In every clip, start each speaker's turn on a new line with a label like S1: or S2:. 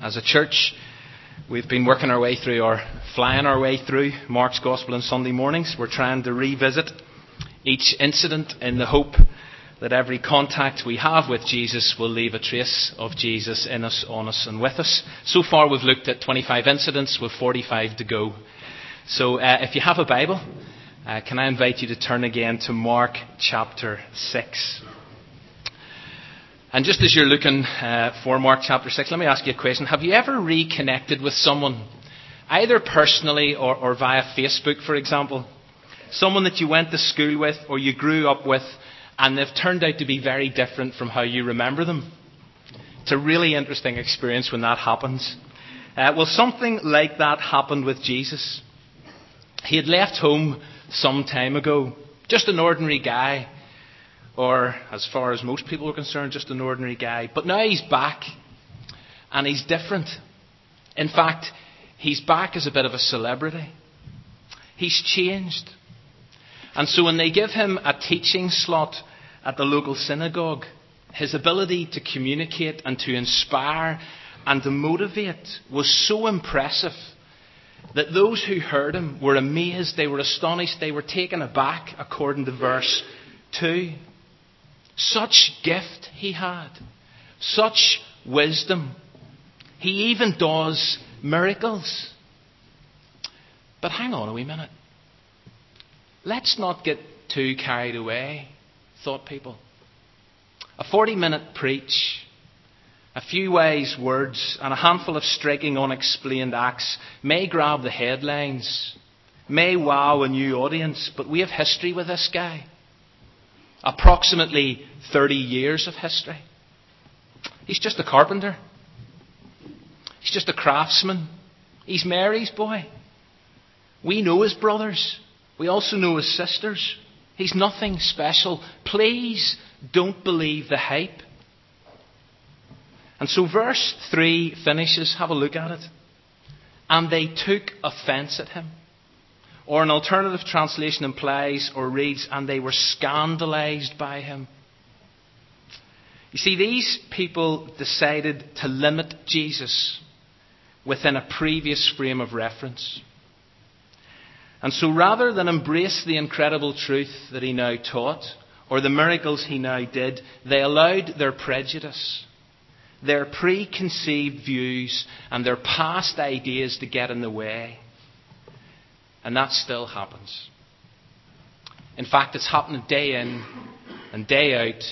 S1: As a church, we've been working our way through, or flying our way through, Mark's Gospel on Sunday mornings. We're trying to revisit each incident in the hope that every contact we have with Jesus will leave a trace of Jesus in us, on us, and with us. So far, we've looked at 25 incidents with 45 to go. So, uh, if you have a Bible, uh, can I invite you to turn again to Mark chapter 6? And just as you're looking uh, for Mark chapter 6, let me ask you a question. Have you ever reconnected with someone, either personally or, or via Facebook, for example? Someone that you went to school with or you grew up with, and they've turned out to be very different from how you remember them? It's a really interesting experience when that happens. Uh, well, something like that happened with Jesus. He had left home some time ago, just an ordinary guy or as far as most people are concerned, just an ordinary guy. But now he's back, and he's different. In fact, he's back as a bit of a celebrity. He's changed. And so when they give him a teaching slot at the local synagogue, his ability to communicate and to inspire and to motivate was so impressive that those who heard him were amazed, they were astonished, they were taken aback, according to verse 2. Such gift he had, such wisdom. He even does miracles. But hang on a wee minute. Let's not get too carried away, thought people. A 40 minute preach, a few wise words, and a handful of striking unexplained acts may grab the headlines, may wow a new audience, but we have history with this guy approximately 30 years of history. He's just a carpenter. He's just a craftsman. He's Mary's boy. We know his brothers. We also know his sisters. He's nothing special. Please don't believe the hype. And so verse 3 finishes. Have a look at it. And they took offence at him. Or an alternative translation implies or reads, and they were scandalized by him. You see, these people decided to limit Jesus within a previous frame of reference. And so rather than embrace the incredible truth that he now taught, or the miracles he now did, they allowed their prejudice, their preconceived views, and their past ideas to get in the way. And that still happens. In fact, it's happening day in and day out,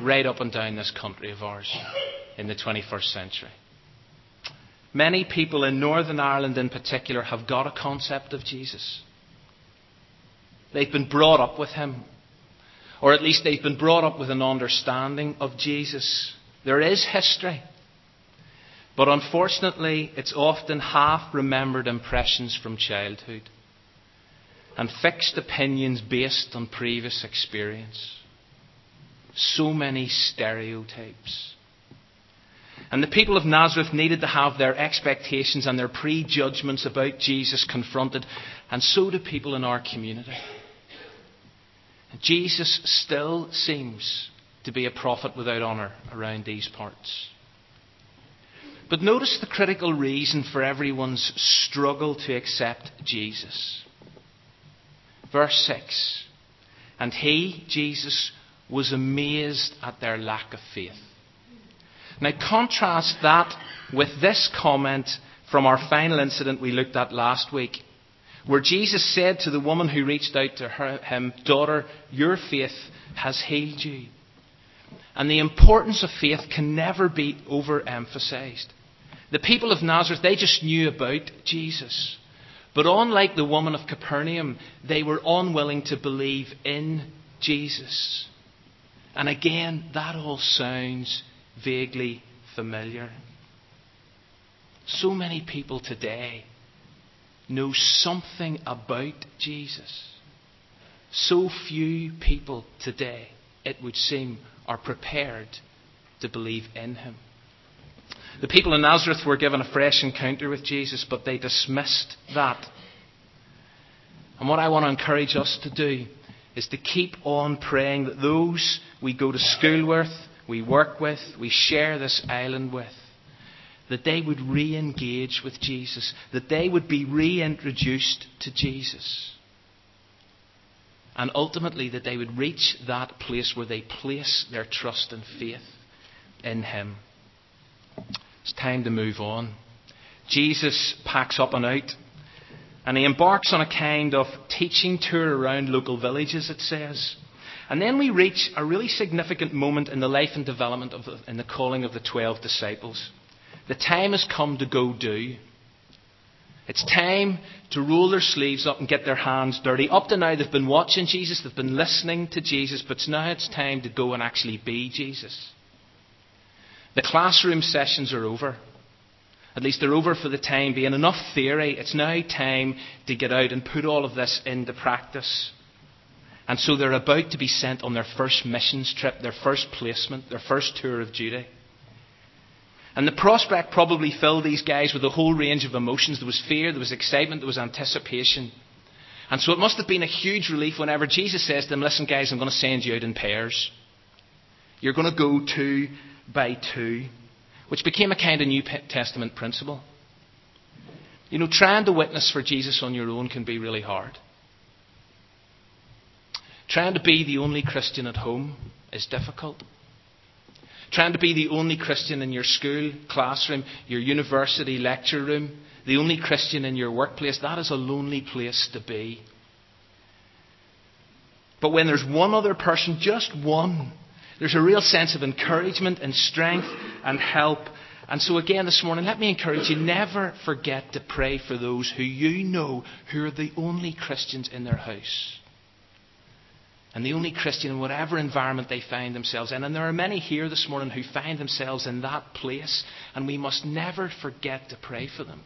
S1: right up and down this country of ours in the 21st century. Many people in Northern Ireland, in particular, have got a concept of Jesus. They've been brought up with him, or at least they've been brought up with an understanding of Jesus. There is history. But unfortunately, it's often half remembered impressions from childhood and fixed opinions based on previous experience. So many stereotypes. And the people of Nazareth needed to have their expectations and their prejudgments about Jesus confronted, and so do people in our community. Jesus still seems to be a prophet without honour around these parts. But notice the critical reason for everyone's struggle to accept Jesus. Verse 6 And he, Jesus, was amazed at their lack of faith. Now, contrast that with this comment from our final incident we looked at last week, where Jesus said to the woman who reached out to her, him, Daughter, your faith has healed you. And the importance of faith can never be overemphasized. The people of Nazareth, they just knew about Jesus. But unlike the woman of Capernaum, they were unwilling to believe in Jesus. And again, that all sounds vaguely familiar. So many people today know something about Jesus. So few people today, it would seem, are prepared to believe in him. The people in Nazareth were given a fresh encounter with Jesus, but they dismissed that. And what I want to encourage us to do is to keep on praying that those we go to school with, we work with, we share this island with, that they would re engage with Jesus, that they would be reintroduced to Jesus. And ultimately, that they would reach that place where they place their trust and faith in Him. It's time to move on. Jesus packs up and out, and he embarks on a kind of teaching tour around local villages, it says. And then we reach a really significant moment in the life and development of the, in the calling of the 12 disciples. The time has come to go do. It's time to roll their sleeves up and get their hands dirty. Up to now, they've been watching Jesus, they've been listening to Jesus, but now it's time to go and actually be Jesus. The classroom sessions are over. At least they're over for the time being. Enough theory. It's now time to get out and put all of this into practice. And so they're about to be sent on their first missions trip, their first placement, their first tour of duty. And the prospect probably filled these guys with a whole range of emotions. There was fear, there was excitement, there was anticipation. And so it must have been a huge relief whenever Jesus says to them, Listen, guys, I'm going to send you out in pairs. You're going to go two by two, which became a kind of New Testament principle. You know, trying to witness for Jesus on your own can be really hard. Trying to be the only Christian at home is difficult. Trying to be the only Christian in your school, classroom, your university lecture room, the only Christian in your workplace, that is a lonely place to be. But when there's one other person, just one, there's a real sense of encouragement and strength and help. And so, again, this morning, let me encourage you never forget to pray for those who you know who are the only Christians in their house and the only Christian in whatever environment they find themselves in. And there are many here this morning who find themselves in that place, and we must never forget to pray for them.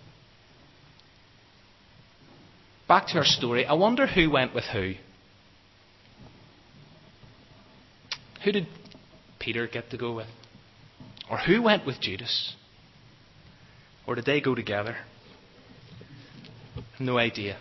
S1: Back to our story. I wonder who went with who. Who did Peter get to go with? Or who went with Judas? Or did they go together? No idea.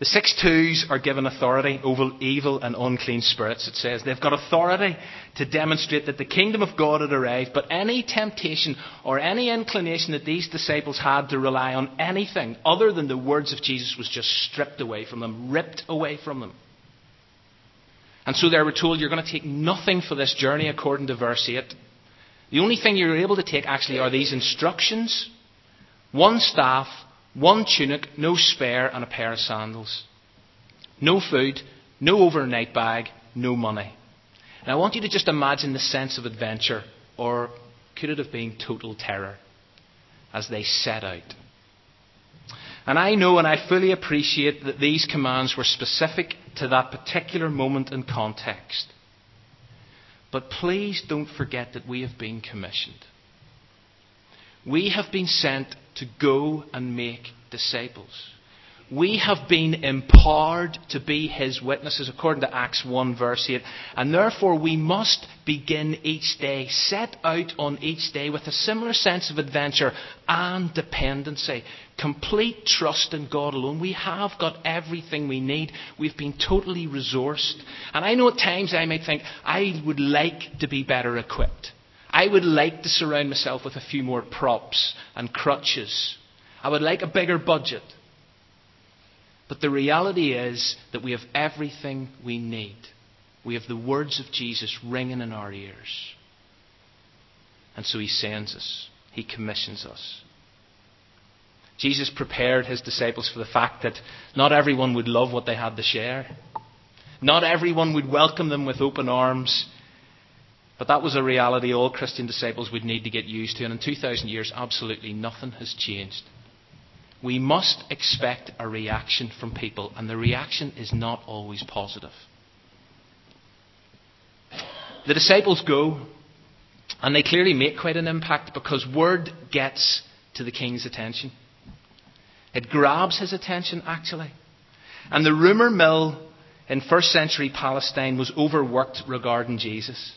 S1: The six twos are given authority over evil and unclean spirits, it says. They've got authority to demonstrate that the kingdom of God had arrived, but any temptation or any inclination that these disciples had to rely on anything other than the words of Jesus was just stripped away from them, ripped away from them. And so they were told, You're going to take nothing for this journey, according to verse 8. The only thing you're able to take actually are these instructions one staff one tunic, no spare, and a pair of sandals. No food, no overnight bag, no money. And I want you to just imagine the sense of adventure, or could it have been total terror, as they set out. And I know and I fully appreciate that these commands were specific to that particular moment and context. But please don't forget that we have been commissioned. We have been sent to go and make disciples. We have been empowered to be his witnesses according to Acts 1 verse 8. And therefore we must begin each day, set out on each day with a similar sense of adventure and dependency. Complete trust in God alone. We have got everything we need. We've been totally resourced. And I know at times I might think, I would like to be better equipped. I would like to surround myself with a few more props and crutches. I would like a bigger budget. But the reality is that we have everything we need. We have the words of Jesus ringing in our ears. And so he sends us, he commissions us. Jesus prepared his disciples for the fact that not everyone would love what they had to share. Not everyone would welcome them with open arms. But that was a reality all Christian disciples would need to get used to. And in 2,000 years, absolutely nothing has changed. We must expect a reaction from people, and the reaction is not always positive. The disciples go, and they clearly make quite an impact because word gets to the king's attention. It grabs his attention, actually. And the rumour mill in first century Palestine was overworked regarding Jesus.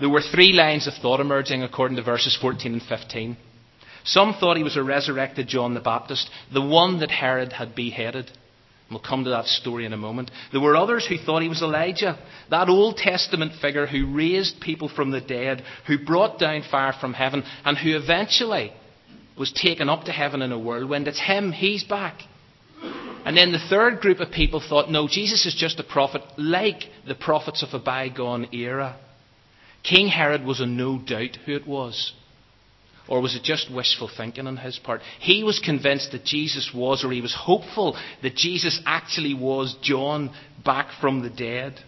S1: There were three lines of thought emerging according to verses 14 and 15. Some thought he was a resurrected John the Baptist, the one that Herod had beheaded. We'll come to that story in a moment. There were others who thought he was Elijah, that Old Testament figure who raised people from the dead, who brought down fire from heaven, and who eventually was taken up to heaven in a whirlwind. It's him, he's back. And then the third group of people thought, no, Jesus is just a prophet like the prophets of a bygone era. King Herod was in no doubt who it was. Or was it just wishful thinking on his part? He was convinced that Jesus was, or he was hopeful that Jesus actually was John back from the dead.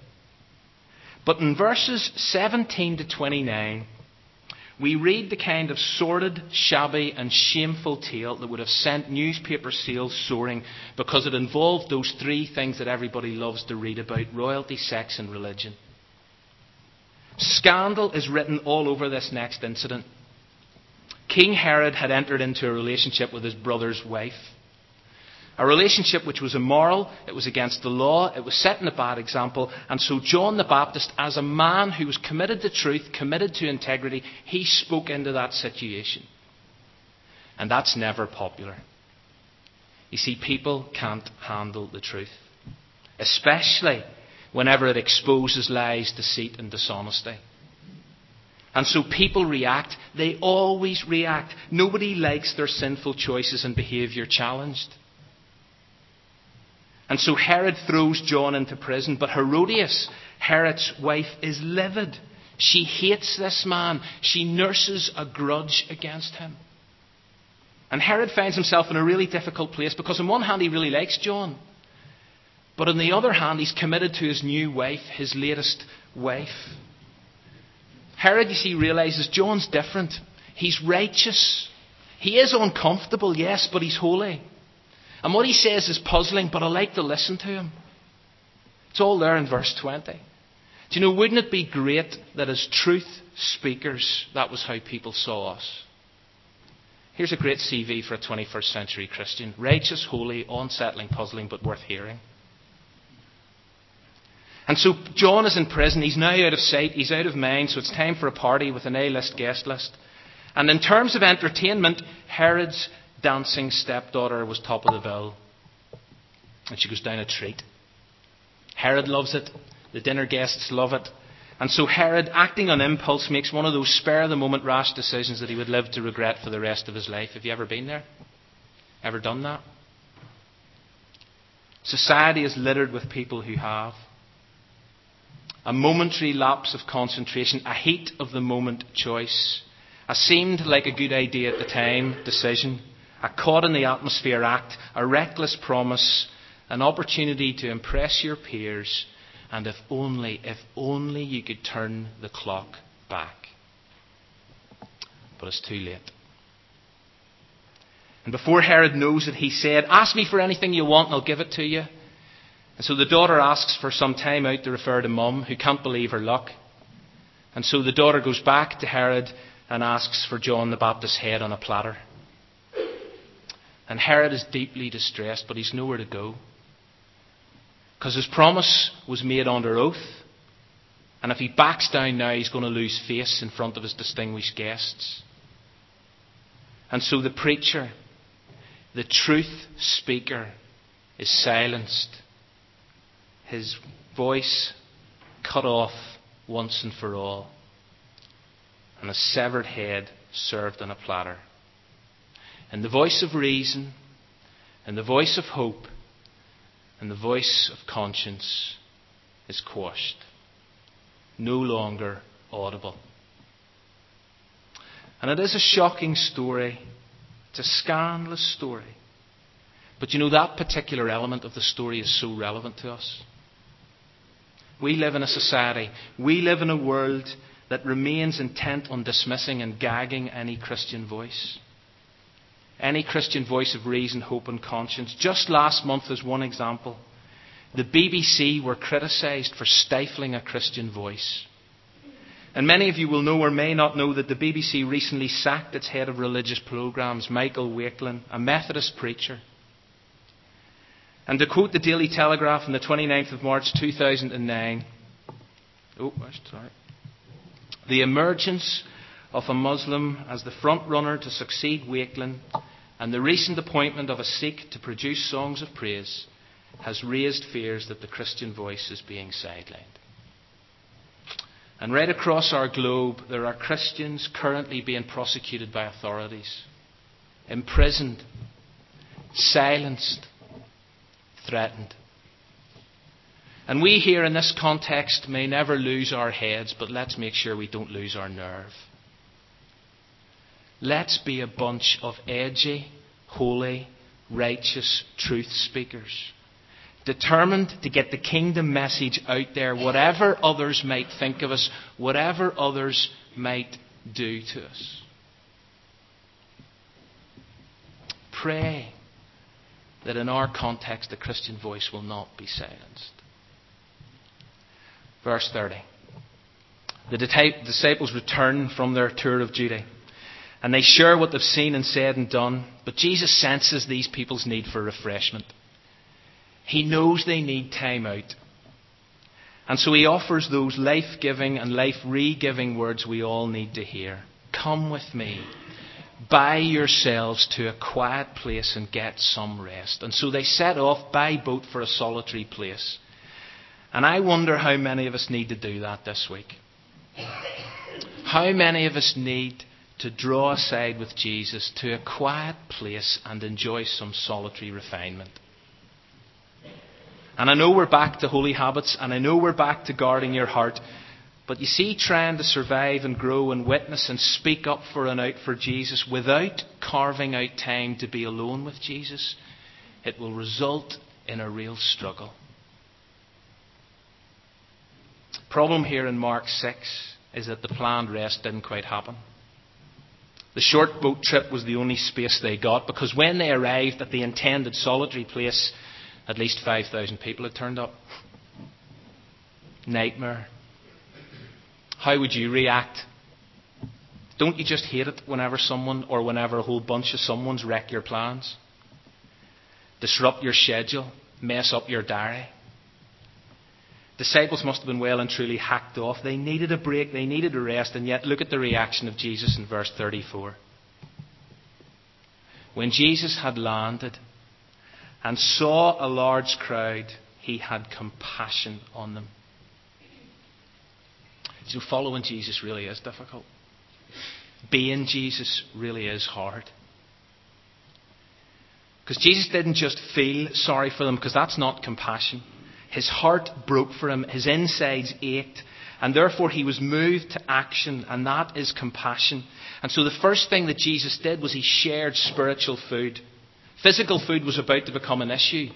S1: But in verses 17 to 29, we read the kind of sordid, shabby, and shameful tale that would have sent newspaper sales soaring because it involved those three things that everybody loves to read about royalty, sex, and religion. Scandal is written all over this next incident. King Herod had entered into a relationship with his brother's wife. A relationship which was immoral, it was against the law, it was setting a bad example, and so John the Baptist, as a man who was committed to truth, committed to integrity, he spoke into that situation. And that's never popular. You see, people can't handle the truth, especially whenever it exposes lies, deceit, and dishonesty. And so people react. They always react. Nobody likes their sinful choices and behaviour challenged. And so Herod throws John into prison, but Herodias, Herod's wife, is livid. She hates this man. She nurses a grudge against him. And Herod finds himself in a really difficult place because, on one hand, he really likes John. But on the other hand, he's committed to his new wife, his latest wife. Herod, you see, realizes John's different. He's righteous. He is uncomfortable, yes, but he's holy. And what he says is puzzling, but I like to listen to him. It's all there in verse 20. Do you know, wouldn't it be great that as truth speakers, that was how people saw us? Here's a great CV for a 21st century Christian righteous, holy, unsettling, puzzling, but worth hearing. And so John is in prison. He's now out of sight. He's out of mind. So it's time for a party with an A list guest list. And in terms of entertainment, Herod's dancing stepdaughter was top of the bill. And she goes down a treat. Herod loves it. The dinner guests love it. And so Herod, acting on impulse, makes one of those spare the moment rash decisions that he would live to regret for the rest of his life. Have you ever been there? Ever done that? Society is littered with people who have. A momentary lapse of concentration, a heat of the moment choice, a seemed like a good idea at the time decision, a caught in the atmosphere act, a reckless promise, an opportunity to impress your peers, and if only, if only you could turn the clock back. But it's too late. And before Herod knows it, he said, Ask me for anything you want and I'll give it to you. And so the daughter asks for some time out to refer to mum, who can't believe her luck. And so the daughter goes back to Herod and asks for John the Baptist's head on a platter. And Herod is deeply distressed, but he's nowhere to go. Because his promise was made under oath. And if he backs down now, he's going to lose face in front of his distinguished guests. And so the preacher, the truth speaker, is silenced. His voice cut off once and for all. And a severed head served on a platter. And the voice of reason, and the voice of hope, and the voice of conscience is quashed, no longer audible. And it is a shocking story. It's a scandalous story. But you know, that particular element of the story is so relevant to us. We live in a society, we live in a world that remains intent on dismissing and gagging any Christian voice any Christian voice of reason, hope, and conscience. Just last month, as one example, the BBC were criticised for stifling a Christian voice. And many of you will know or may not know that the BBC recently sacked its head of religious programmes, Michael Wakelin, a Methodist preacher. And to quote the Daily Telegraph on the 29th of March 2009, oh, sorry. The emergence of a Muslim as the front runner to succeed Wakelin and the recent appointment of a Sikh to produce songs of praise has raised fears that the Christian voice is being sidelined. And right across our globe, there are Christians currently being prosecuted by authorities, imprisoned, silenced, threatened. And we here in this context may never lose our heads, but let's make sure we don't lose our nerve. Let's be a bunch of edgy, holy, righteous truth speakers. Determined to get the kingdom message out there, whatever others might think of us, whatever others might do to us. Pray that in our context the Christian voice will not be silenced. Verse 30. The disciples return from their tour of duty and they share what they've seen and said and done. But Jesus senses these people's need for refreshment. He knows they need time out. And so he offers those life giving and life re giving words we all need to hear. Come with me. By yourselves to a quiet place and get some rest. And so they set off by boat for a solitary place. And I wonder how many of us need to do that this week. How many of us need to draw aside with Jesus to a quiet place and enjoy some solitary refinement. And I know we're back to holy habits, and I know we're back to guarding your heart. But you see, trying to survive and grow and witness and speak up for and out for Jesus without carving out time to be alone with Jesus, it will result in a real struggle. Problem here in Mark 6 is that the planned rest didn't quite happen. The short boat trip was the only space they got because when they arrived at the intended solitary place, at least 5,000 people had turned up. Nightmare. How would you react? Don't you just hate it whenever someone or whenever a whole bunch of someone's wreck your plans? Disrupt your schedule, mess up your diary? Disciples must have been well and truly hacked off. They needed a break, they needed a rest, and yet look at the reaction of Jesus in verse 34. When Jesus had landed and saw a large crowd, he had compassion on them. So following Jesus really is difficult. Being Jesus really is hard. Because Jesus didn't just feel sorry for them, because that's not compassion. His heart broke for him, his insides ached, and therefore he was moved to action, and that is compassion. And so the first thing that Jesus did was he shared spiritual food. Physical food was about to become an issue.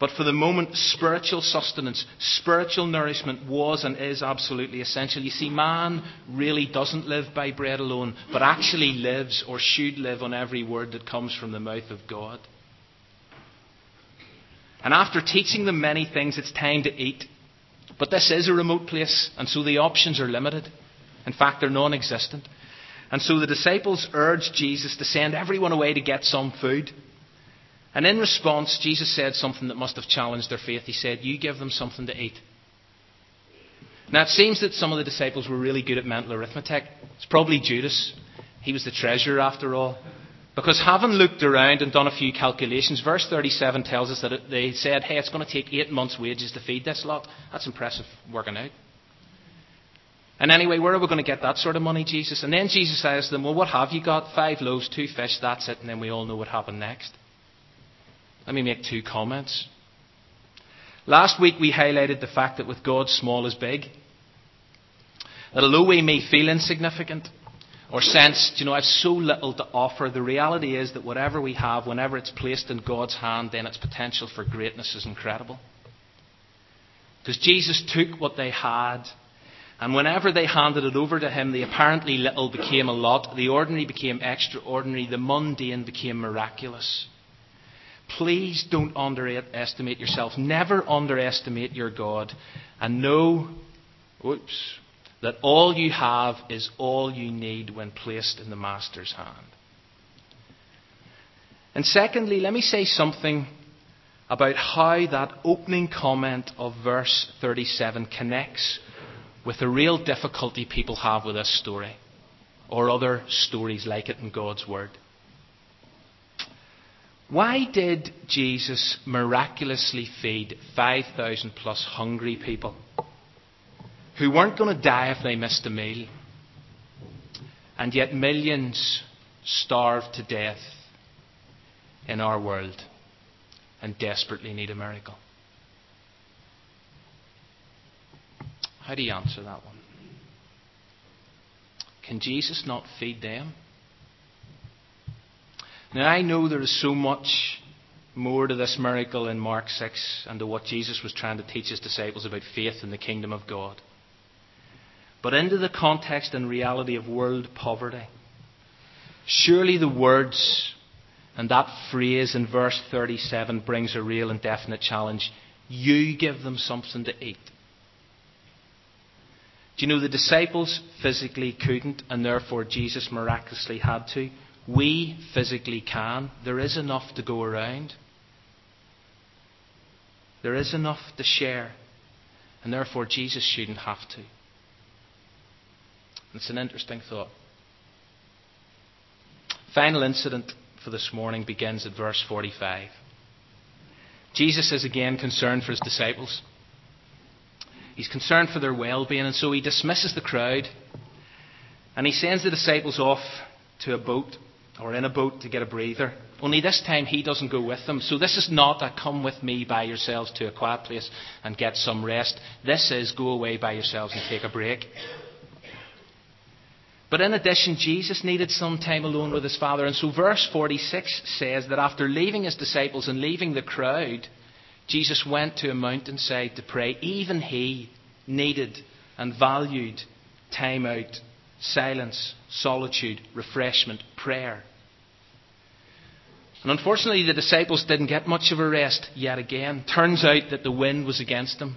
S1: But for the moment, spiritual sustenance, spiritual nourishment was and is absolutely essential. You see, man really doesn't live by bread alone, but actually lives or should live on every word that comes from the mouth of God. And after teaching them many things, it's time to eat. But this is a remote place, and so the options are limited. In fact, they're non existent. And so the disciples urged Jesus to send everyone away to get some food. And in response, Jesus said something that must have challenged their faith. He said, You give them something to eat. Now, it seems that some of the disciples were really good at mental arithmetic. It's probably Judas. He was the treasurer, after all. Because having looked around and done a few calculations, verse 37 tells us that it, they said, hey, it's going to take eight months' wages to feed this lot. That's impressive working out. And anyway, where are we going to get that sort of money, Jesus? And then Jesus says to them, well, what have you got? Five loaves, two fish, that's it. And then we all know what happened next. Let me make two comments. Last week we highlighted the fact that with God, small is big. That although we may feel insignificant, or sense, you know, I've so little to offer. The reality is that whatever we have, whenever it's placed in God's hand, then its potential for greatness is incredible. Because Jesus took what they had, and whenever they handed it over to Him, the apparently little became a lot, the ordinary became extraordinary, the mundane became miraculous. Please don't underestimate yourself. Never underestimate your God. And know, whoops, that all you have is all you need when placed in the Master's hand. And secondly, let me say something about how that opening comment of verse 37 connects with the real difficulty people have with this story or other stories like it in God's Word. Why did Jesus miraculously feed 5,000 plus hungry people who weren't going to die if they missed a meal? And yet millions starve to death in our world and desperately need a miracle. How do you answer that one? Can Jesus not feed them? Now, I know there is so much more to this miracle in Mark 6 and to what Jesus was trying to teach his disciples about faith in the kingdom of God. But into the context and reality of world poverty, surely the words and that phrase in verse 37 brings a real and definite challenge. You give them something to eat. Do you know the disciples physically couldn't, and therefore Jesus miraculously had to? We physically can. There is enough to go around. There is enough to share. And therefore, Jesus shouldn't have to. It's an interesting thought. Final incident for this morning begins at verse 45. Jesus is again concerned for his disciples. He's concerned for their well being, and so he dismisses the crowd and he sends the disciples off to a boat or in a boat to get a breather. Only this time he doesn't go with them. So this is not a come with me by yourselves to a quiet place and get some rest. This is go away by yourselves and take a break. But in addition, Jesus needed some time alone with his Father. And so verse 46 says that after leaving his disciples and leaving the crowd, Jesus went to a mountainside to pray. Even he needed and valued time out, silence, solitude, refreshment, prayer. And unfortunately, the disciples didn't get much of a rest yet again. Turns out that the wind was against them.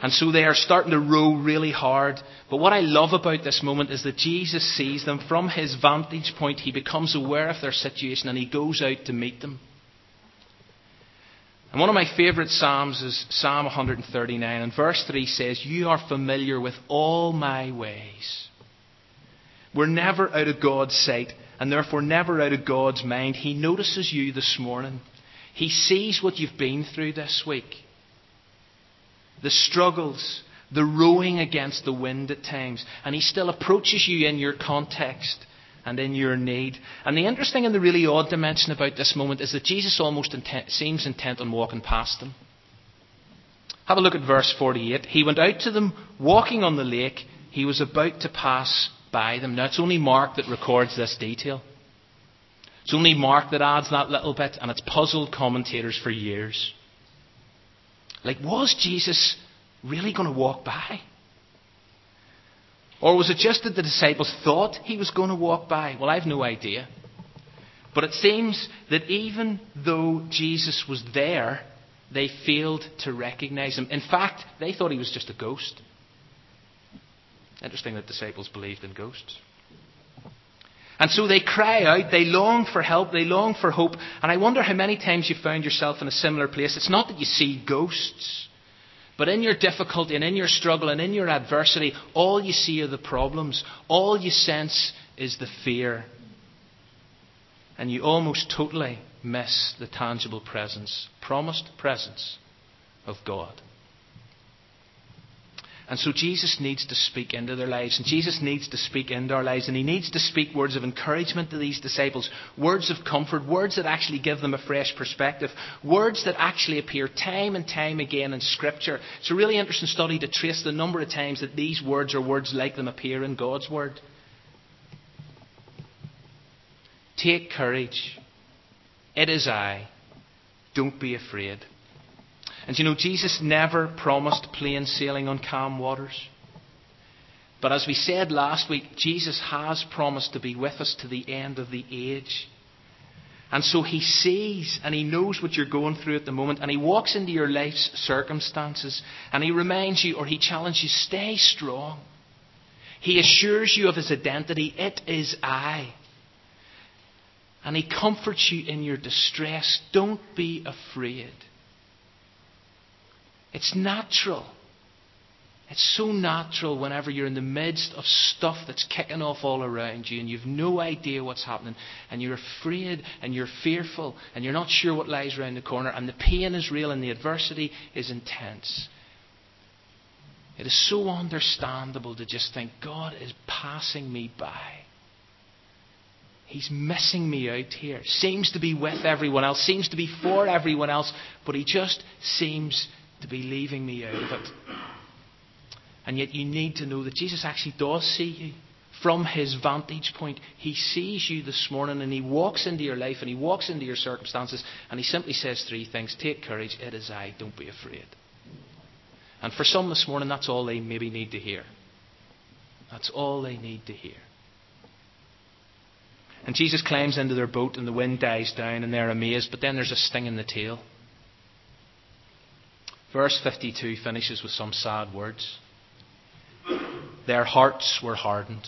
S1: And so they are starting to row really hard. But what I love about this moment is that Jesus sees them from his vantage point. He becomes aware of their situation and he goes out to meet them. And one of my favourite Psalms is Psalm 139. And verse 3 says, You are familiar with all my ways. We're never out of God's sight and therefore never out of God's mind. He notices you this morning. He sees what you've been through this week. The struggles, the rowing against the wind at times. And He still approaches you in your context and in your need. And the interesting and the really odd dimension about this moment is that Jesus almost intent, seems intent on walking past them. Have a look at verse 48. He went out to them walking on the lake. He was about to pass by them. Now, it's only Mark that records this detail. It's only Mark that adds that little bit, and it's puzzled commentators for years. Like, was Jesus really going to walk by? Or was it just that the disciples thought he was going to walk by? Well, I have no idea. But it seems that even though Jesus was there, they failed to recognize him. In fact, they thought he was just a ghost. Interesting that disciples believed in ghosts. And so they cry out, they long for help, they long for hope. And I wonder how many times you've found yourself in a similar place. It's not that you see ghosts, but in your difficulty and in your struggle and in your adversity, all you see are the problems. All you sense is the fear. And you almost totally miss the tangible presence, promised presence of God. And so Jesus needs to speak into their lives, and Jesus needs to speak into our lives, and He needs to speak words of encouragement to these disciples, words of comfort, words that actually give them a fresh perspective, words that actually appear time and time again in Scripture. It's a really interesting study to trace the number of times that these words or words like them appear in God's Word. Take courage. It is I. Don't be afraid. And you know, Jesus never promised plain sailing on calm waters. But as we said last week, Jesus has promised to be with us to the end of the age. And so he sees and he knows what you're going through at the moment, and he walks into your life's circumstances and he reminds you or he challenges you stay strong. He assures you of his identity it is I. And he comforts you in your distress. Don't be afraid. It's natural It's so natural whenever you're in the midst of stuff that's kicking off all around you and you've no idea what's happening and you're afraid and you're fearful and you're not sure what lies around the corner and the pain is real and the adversity is intense. It is so understandable to just think God is passing me by. He's missing me out here. Seems to be with everyone else, seems to be for everyone else, but he just seems to be leaving me out of it. And yet you need to know that Jesus actually does see you. From his vantage point, he sees you this morning and he walks into your life and he walks into your circumstances and he simply says three things Take courage, it is I, don't be afraid. And for some this morning, that's all they maybe need to hear. That's all they need to hear. And Jesus climbs into their boat, and the wind dies down, and they're amazed, but then there's a sting in the tail. Verse 52 finishes with some sad words. Their hearts were hardened.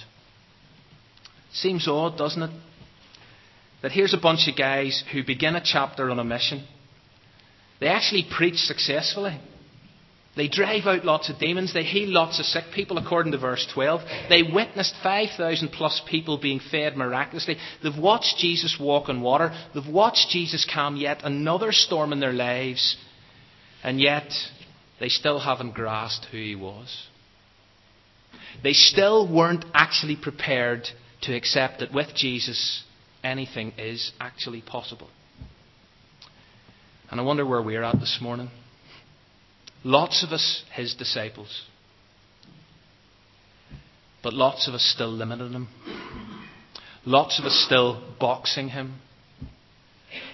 S1: Seems odd, doesn't it? That here's a bunch of guys who begin a chapter on a mission. They actually preach successfully. They drive out lots of demons. They heal lots of sick people, according to verse 12. They witnessed 5,000 plus people being fed miraculously. They've watched Jesus walk on water. They've watched Jesus calm yet another storm in their lives. And yet, they still haven't grasped who he was. They still weren't actually prepared to accept that with Jesus, anything is actually possible. And I wonder where we're at this morning. Lots of us, his disciples. But lots of us still limiting him. Lots of us still boxing him.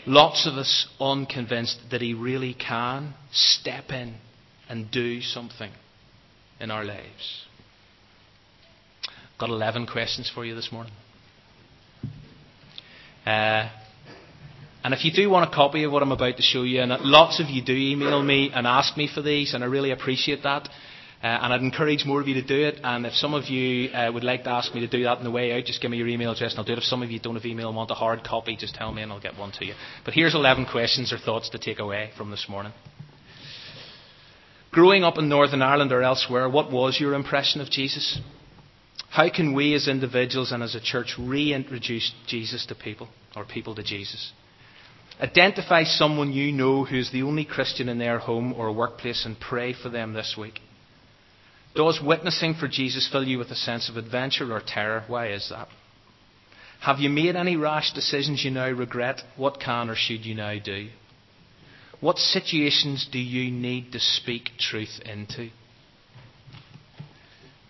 S1: Lots of us unconvinced that he really can step in and do something in our lives. Got 11 questions for you this morning. Uh, and if you do want a copy of what I'm about to show you, and lots of you do email me and ask me for these, and I really appreciate that. Uh, and I'd encourage more of you to do it. And if some of you uh, would like to ask me to do that on the way out, just give me your email address and I'll do it. If some of you don't have email and want a hard copy, just tell me and I'll get one to you. But here's 11 questions or thoughts to take away from this morning. Growing up in Northern Ireland or elsewhere, what was your impression of Jesus? How can we as individuals and as a church reintroduce Jesus to people or people to Jesus? Identify someone you know who's the only Christian in their home or workplace and pray for them this week. Does witnessing for Jesus fill you with a sense of adventure or terror? Why is that? Have you made any rash decisions you now regret? What can or should you now do? What situations do you need to speak truth into?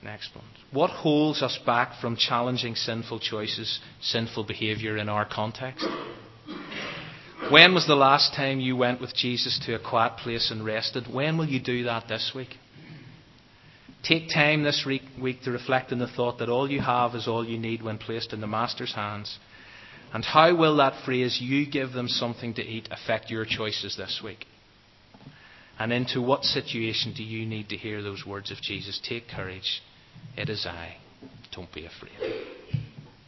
S1: Next one. What holds us back from challenging sinful choices, sinful behaviour in our context? When was the last time you went with Jesus to a quiet place and rested? When will you do that this week? Take time this week to reflect on the thought that all you have is all you need when placed in the Master's hands. And how will that phrase, you give them something to eat, affect your choices this week? And into what situation do you need to hear those words of Jesus? Take courage. It is I. Don't be afraid.